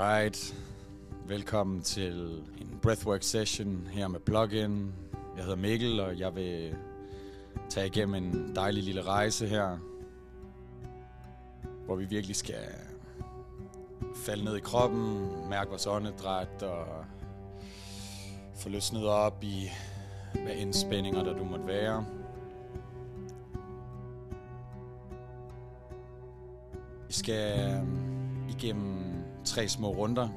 Alright. Velkommen til en breathwork session her med Plugin. Jeg hedder Mikkel, og jeg vil tage igennem en dejlig lille rejse her, hvor vi virkelig skal falde ned i kroppen, mærke vores åndedræt og få løsnet op i hvad indspændinger der du måtte være. Vi skal igennem tre små runder.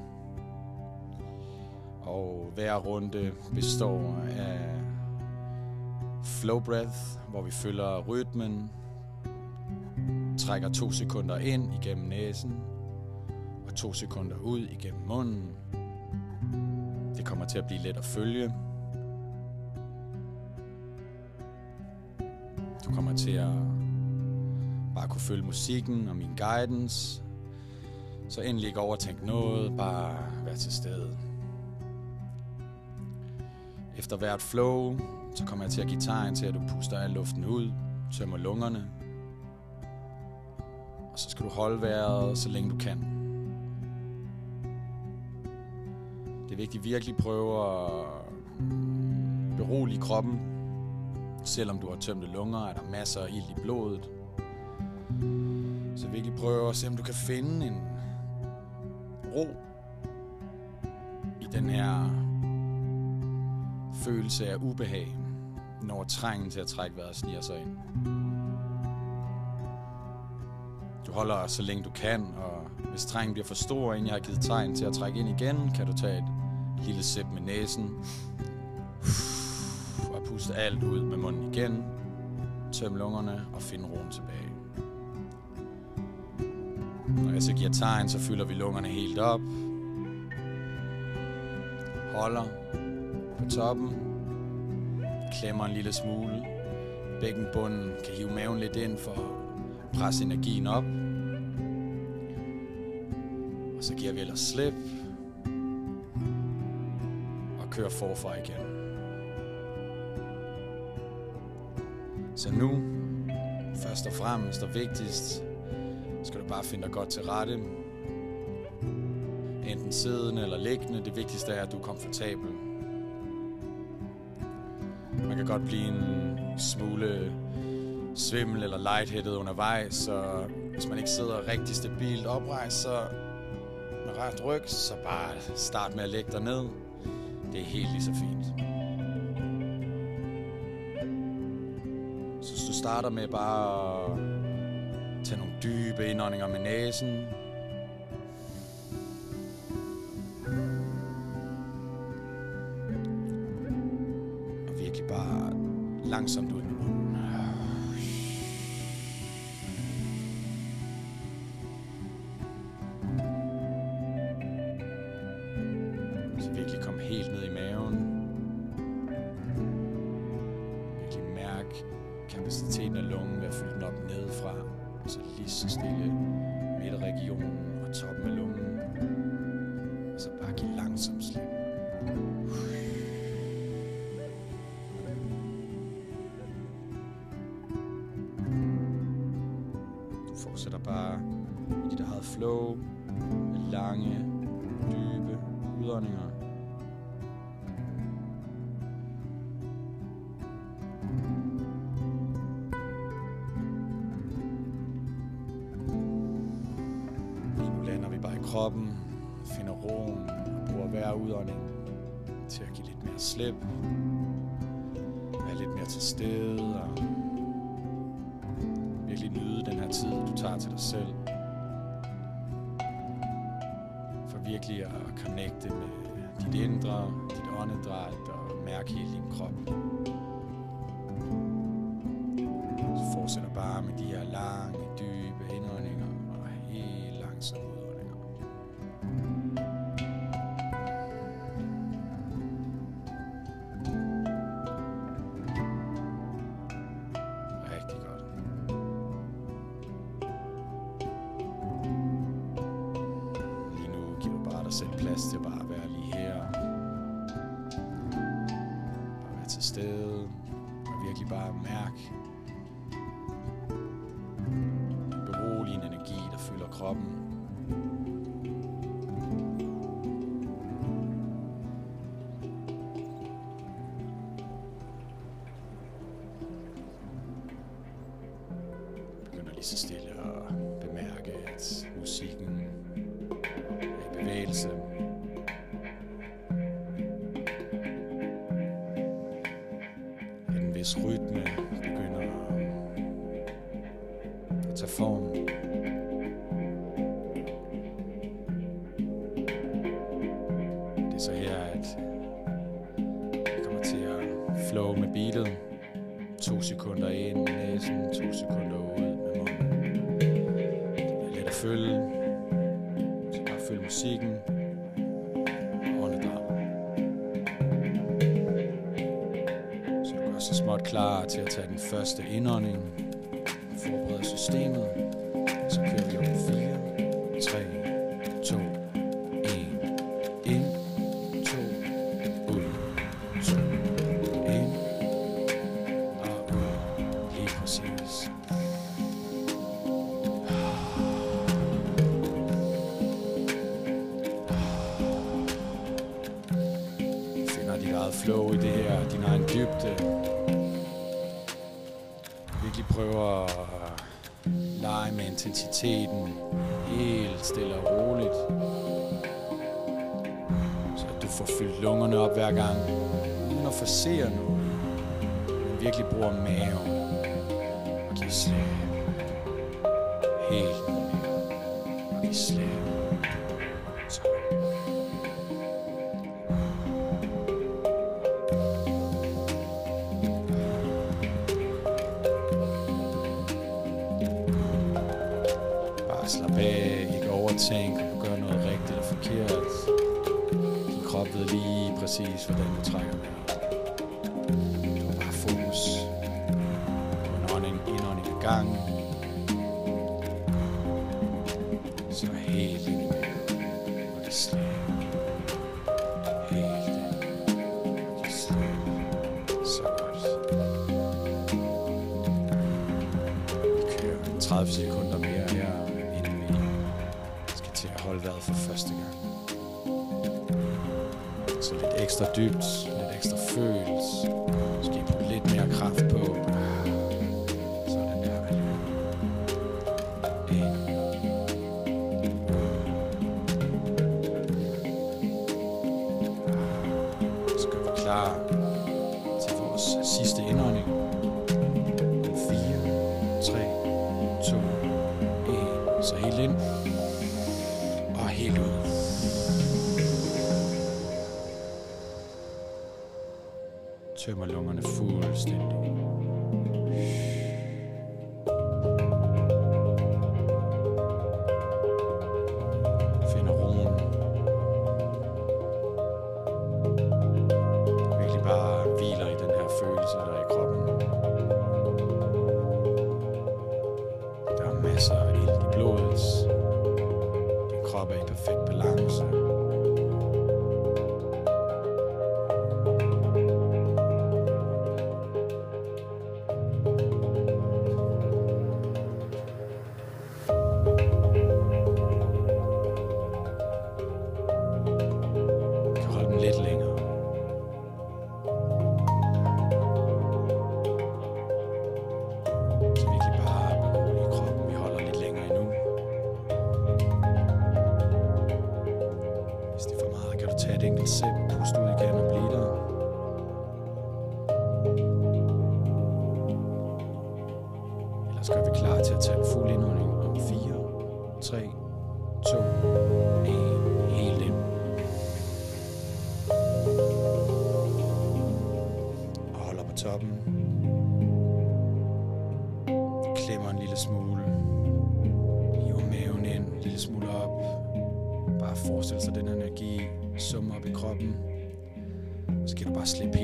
Og hver runde består af flow breath, hvor vi følger rytmen, trækker to sekunder ind igennem næsen, og to sekunder ud igennem munden. Det kommer til at blive let at følge. Du kommer til at bare kunne følge musikken og min guidance, så endelig ikke overtænk noget, bare vær til stede. Efter hvert flow, så kommer jeg til at give tegn til, at du puster al luften ud, tømmer lungerne. Og så skal du holde vejret, så længe du kan. Det er vigtigt at virkelig prøve at berolige kroppen. Selvom du har tømte lunger, er der masser af ild i blodet. Så virkelig prøve at se, om du kan finde en ro i den her følelse af ubehag, når trængen til at trække vejret sniger sig ind. Du holder så længe du kan, og hvis trængen bliver for stor, inden jeg har givet tegn til at trække ind igen, kan du tage et lille sip med næsen, og puste alt ud med munden igen, tøm lungerne og find roen tilbage. Når jeg så giver tegn, så fylder vi lungerne helt op. Holder på toppen. Klemmer en lille smule. Bækkenbunden kan hive maven lidt ind for at presse energien op. Og så giver vi ellers slip. Og kører forfra igen. Så nu, først og fremmest og vigtigst, skal du bare finde dig godt til rette. Enten siddende eller liggende. Det vigtigste er, at du er komfortabel. Man kan godt blive en smule svimmel eller lightheaded undervejs, så hvis man ikke sidder rigtig stabilt oprejst, så med ret ryg, så bare start med at lægge dig ned. Det er helt lige så fint. Så hvis du starter med bare at Tag nogle dybe indåndinger med næsen. Og virkelig bare langsomt ud Og så bare give langsomt slip. Du fortsætter bare i dit eget flow med lange, dybe udåndinger. Til at give lidt mere slip, være lidt mere til stede og virkelig nyde den her tid, du tager til dig selv. For virkelig at connecte med dit indre, dit åndedræt og mærke hele din krop. Rigtig bare mærke den beroligende energi, der fylder kroppen. Begynder at tage form. Det er så her, at jeg kommer til at flow med beatet. To sekunder ind med næsen, to sekunder ud med munden. Det er let at følge. Så bare følg musikken. Godt klar til at tage den første indånding. Forberede systemet. Så kører vi om 4, 3, 2, 1. Ind, 2, ud, 2, ind, og ud. Lige præcis. Finder dit eget flow i det her, din egen dybde. Virkelig prøver at lege med intensiteten, helt stille og roligt. Så du får fyldt lungerne op hver gang, uden at forsere noget. Men virkelig bruger maven og giver slip. Helt og Så godt. Vi kører 30 sekunder mere her, inden vi skal til at holde vejret for første gang. Så lidt ekstra dybt, tage en fuld indånding om 4, 3, 2, 1. Helt ind. Og holder på toppen. Klemmer en lille smule. Hiver maven ind, en lille smule op. Bare forestil sig den energi summer op i kroppen. Og så skal du bare slippe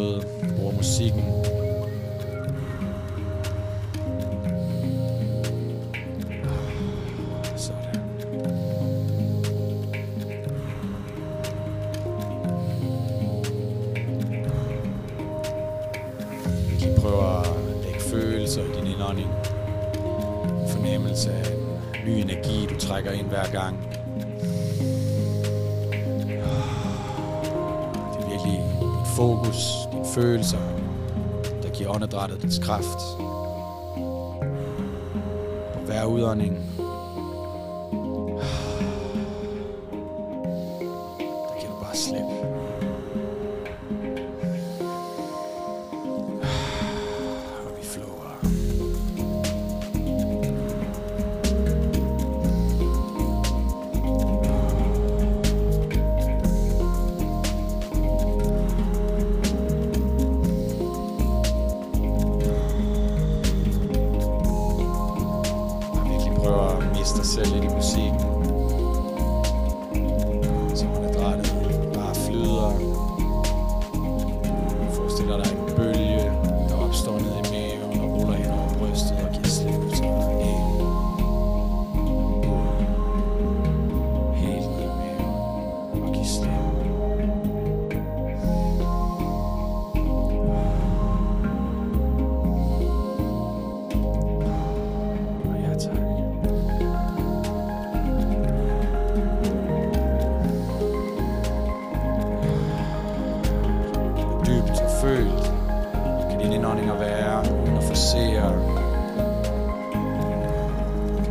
noget, bruger musikken. Sådan. Vi prøver at lægge følelser i din indånding. En fornemmelse af ny energi, du trækker ind hver gang. åndedrættet dets kraft. Hver udånding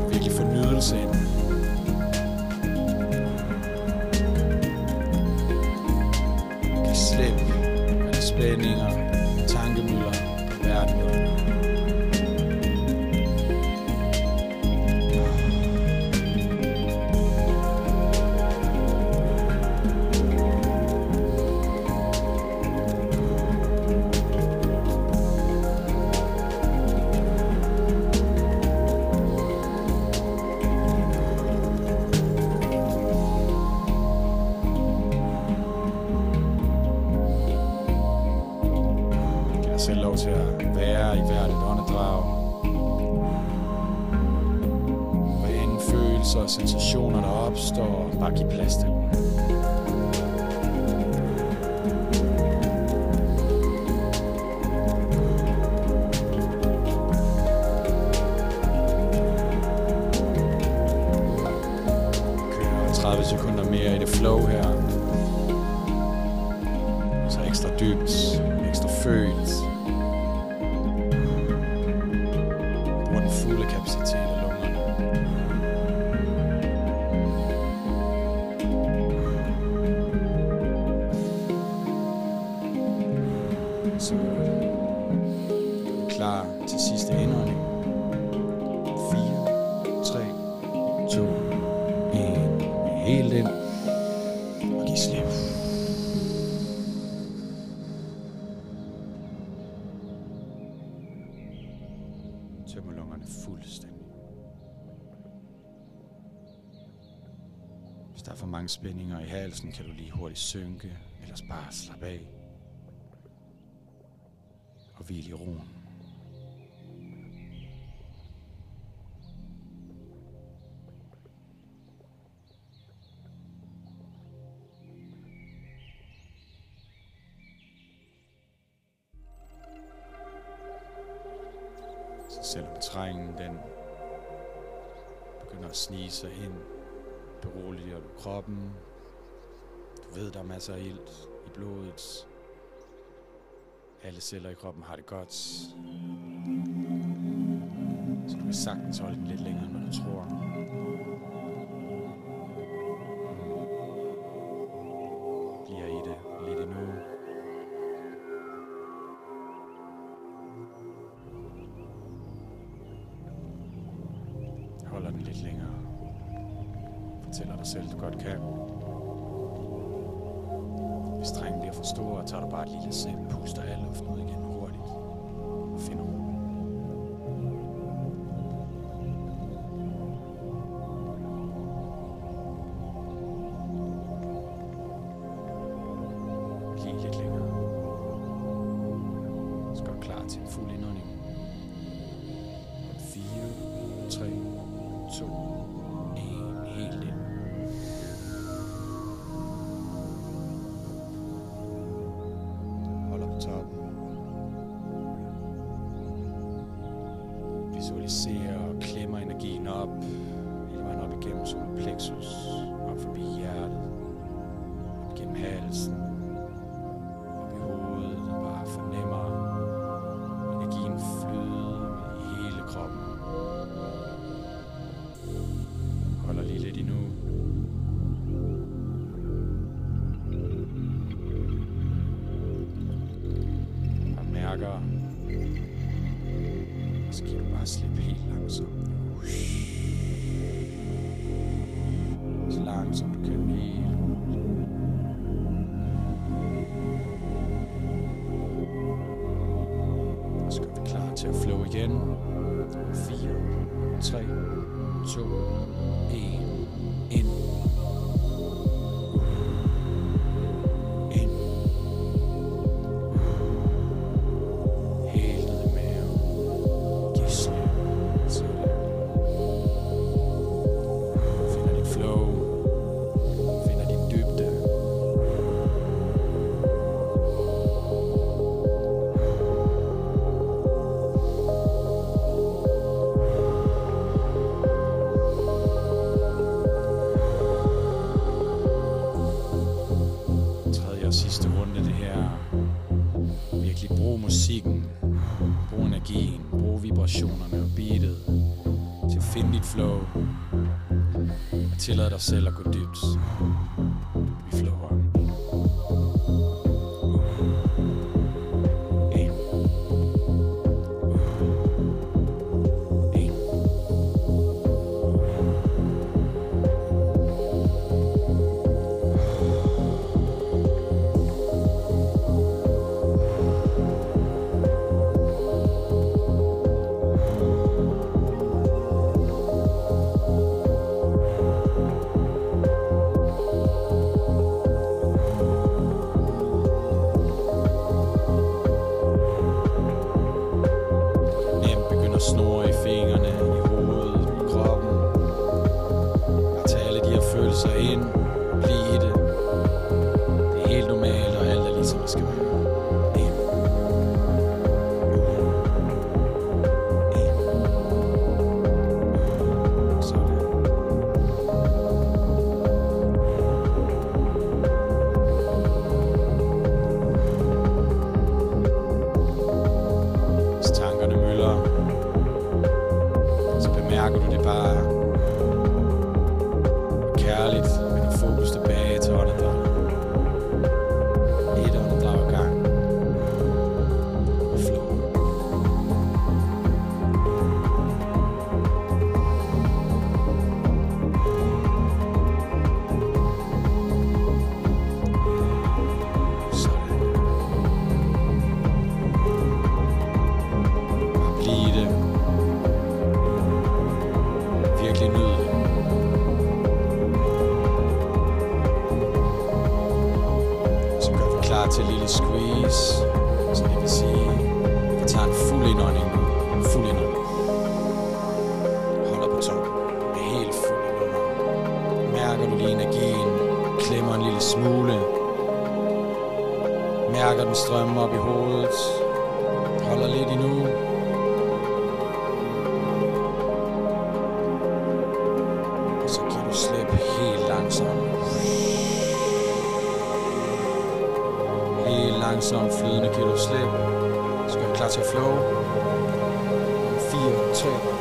virkelig få nydelse ind. spændinger i halsen kan du lige hurtigt synke, ellers bare slappe af og hvil i roen. Så selvom trængen den begynder at snige sig ind Beroliger du kroppen. Du ved, der er masser af ilt i blodet. Alle celler i kroppen har det godt. Så du kan sagtens holde den lidt længere, end du tror. fortæller dig selv, du godt kan. Hvis drengen bliver for stor, tager du bare et lille sip, puster al luften ud igen hurtigt og finder ro. you know. Man geht måske du bare. Marcella Kudutz.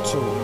Mitchell.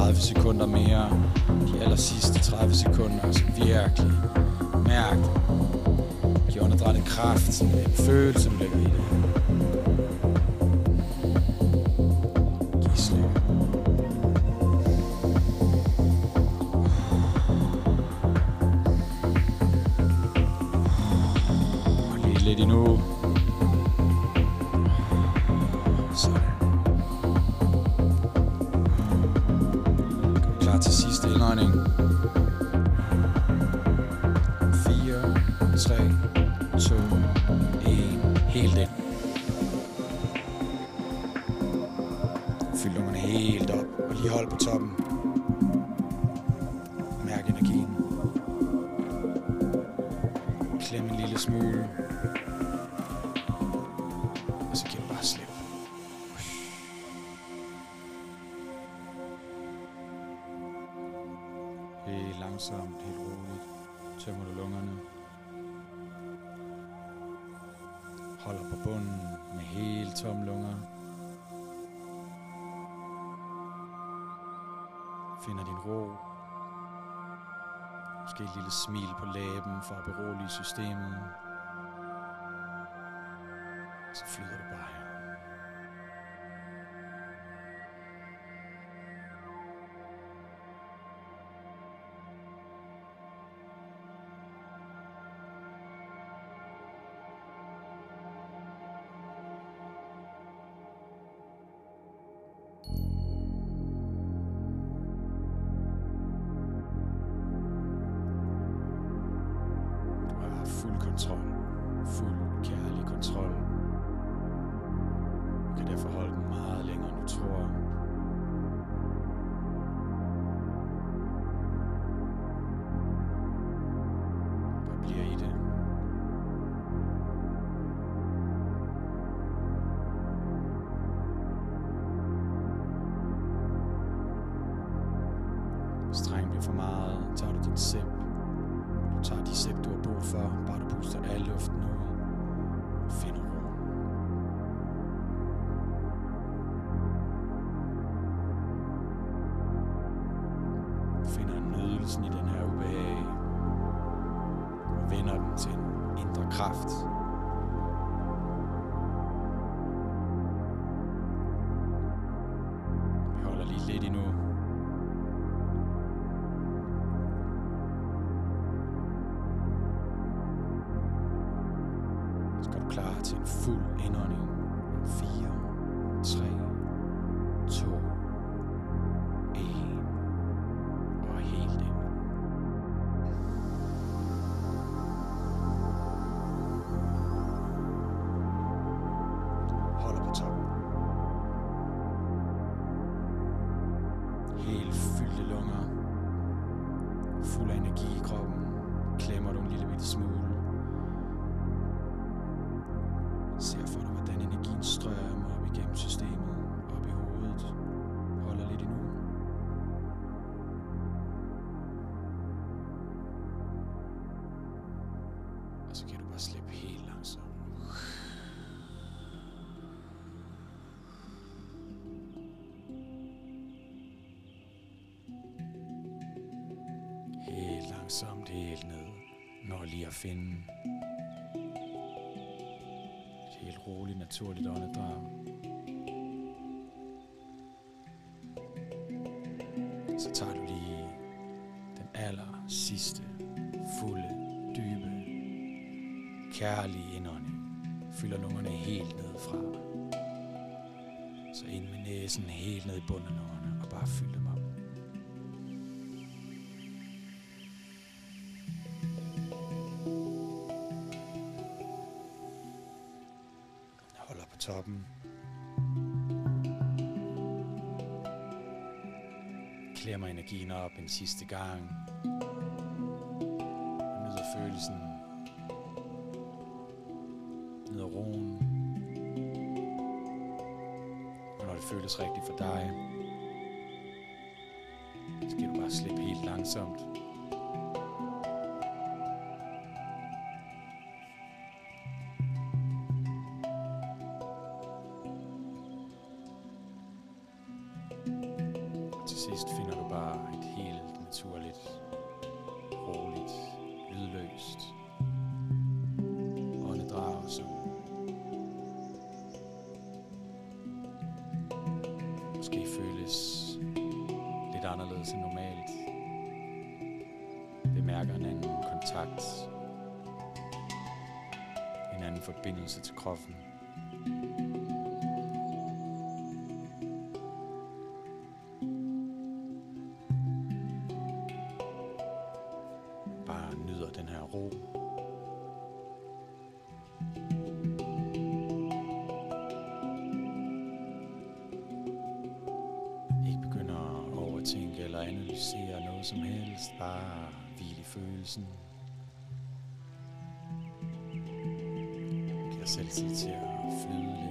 30 sekunder mere. De aller sidste 30 sekunder, så virkelig mærk de åndedrætte kraft, som en følelse, som ligger i det. Klemme en lille smule. Og så giver du bare slip. Helt langsomt, helt roligt. Tømmer du lungerne. Holder på bunden med helt tomme lunger. Finder din ro. Måske et lille smil på læben for at berolige systemet. Så flyder fuld kontrol. Fuld kærlig kontrol. Du kan derfor holde den meget længere, end du tror. Vi endnu. Så skal du klar til en fuld indånding. 4, 3, det helt ned. Når lige at finde et helt roligt, naturligt åndedrag. Så tager du lige den aller sidste, fulde, dybe, kærlige indånding. Fylder lungerne helt nedefra. Så ind med næsen helt ned i bunden af lungerne og bare fyld sidste gang. Og nyder følelsen. Nyder roen. Og når det føles rigtigt for dig, så skal du bare slippe helt langsomt. Nyder den her ro. Ikke begynder at overtænke eller analysere noget som helst. Bare hvil i følelsen. Giv dig selv tid til at flyde lidt.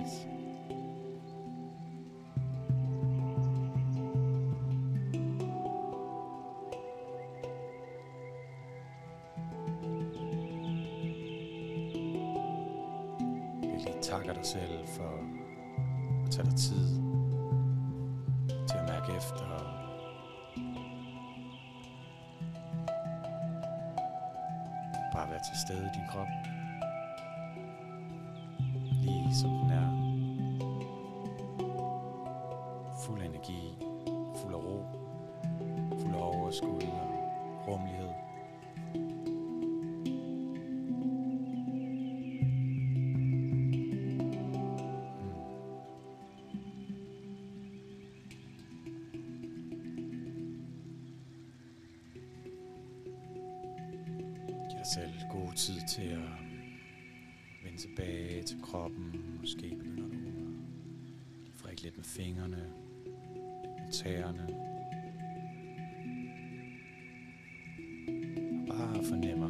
Fuld af energi, fuld af ro, fuld af overskud og rummelighed. Selv god tid til at um, vende tilbage til kroppen. Måske begynder du at frikke lidt med fingrene, tæerne. Og bare fornemmer.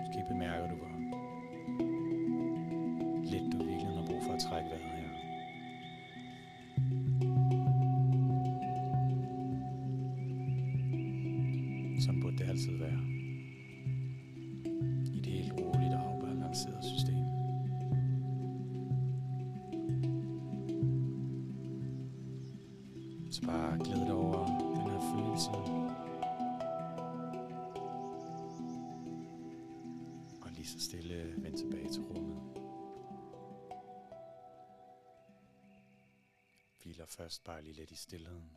Måske bemærker du, hvor lidt du virkelig har brug for at trække vejret her. Sådan burde det altid være. I stillheden.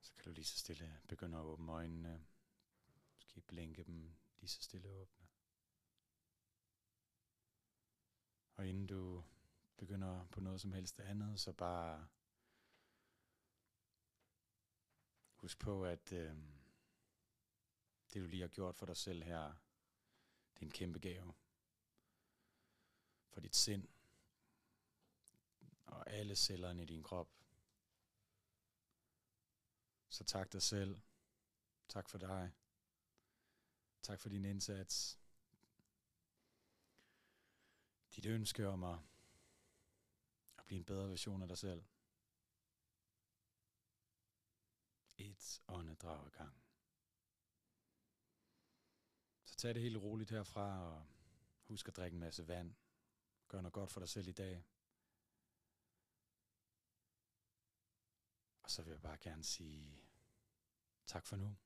Så kan du lige så stille begynde at åbne øjnene. Måske blinke dem lige så stille åbne. Og inden du begynder på noget som helst andet, så bare husk på, at øh, det du lige har gjort for dig selv her, det er en kæmpe gave. For dit sind og alle cellerne i din krop. Så tak dig selv. Tak for dig. Tak for din indsats. Dit ønske om at, at blive en bedre version af dig selv. Et åndedrag ad gang. Så tag det helt roligt herfra, og husk at drikke en masse vand. Gør noget godt for dig selv i dag. Og så vil jeg bare gerne sige tak for nu.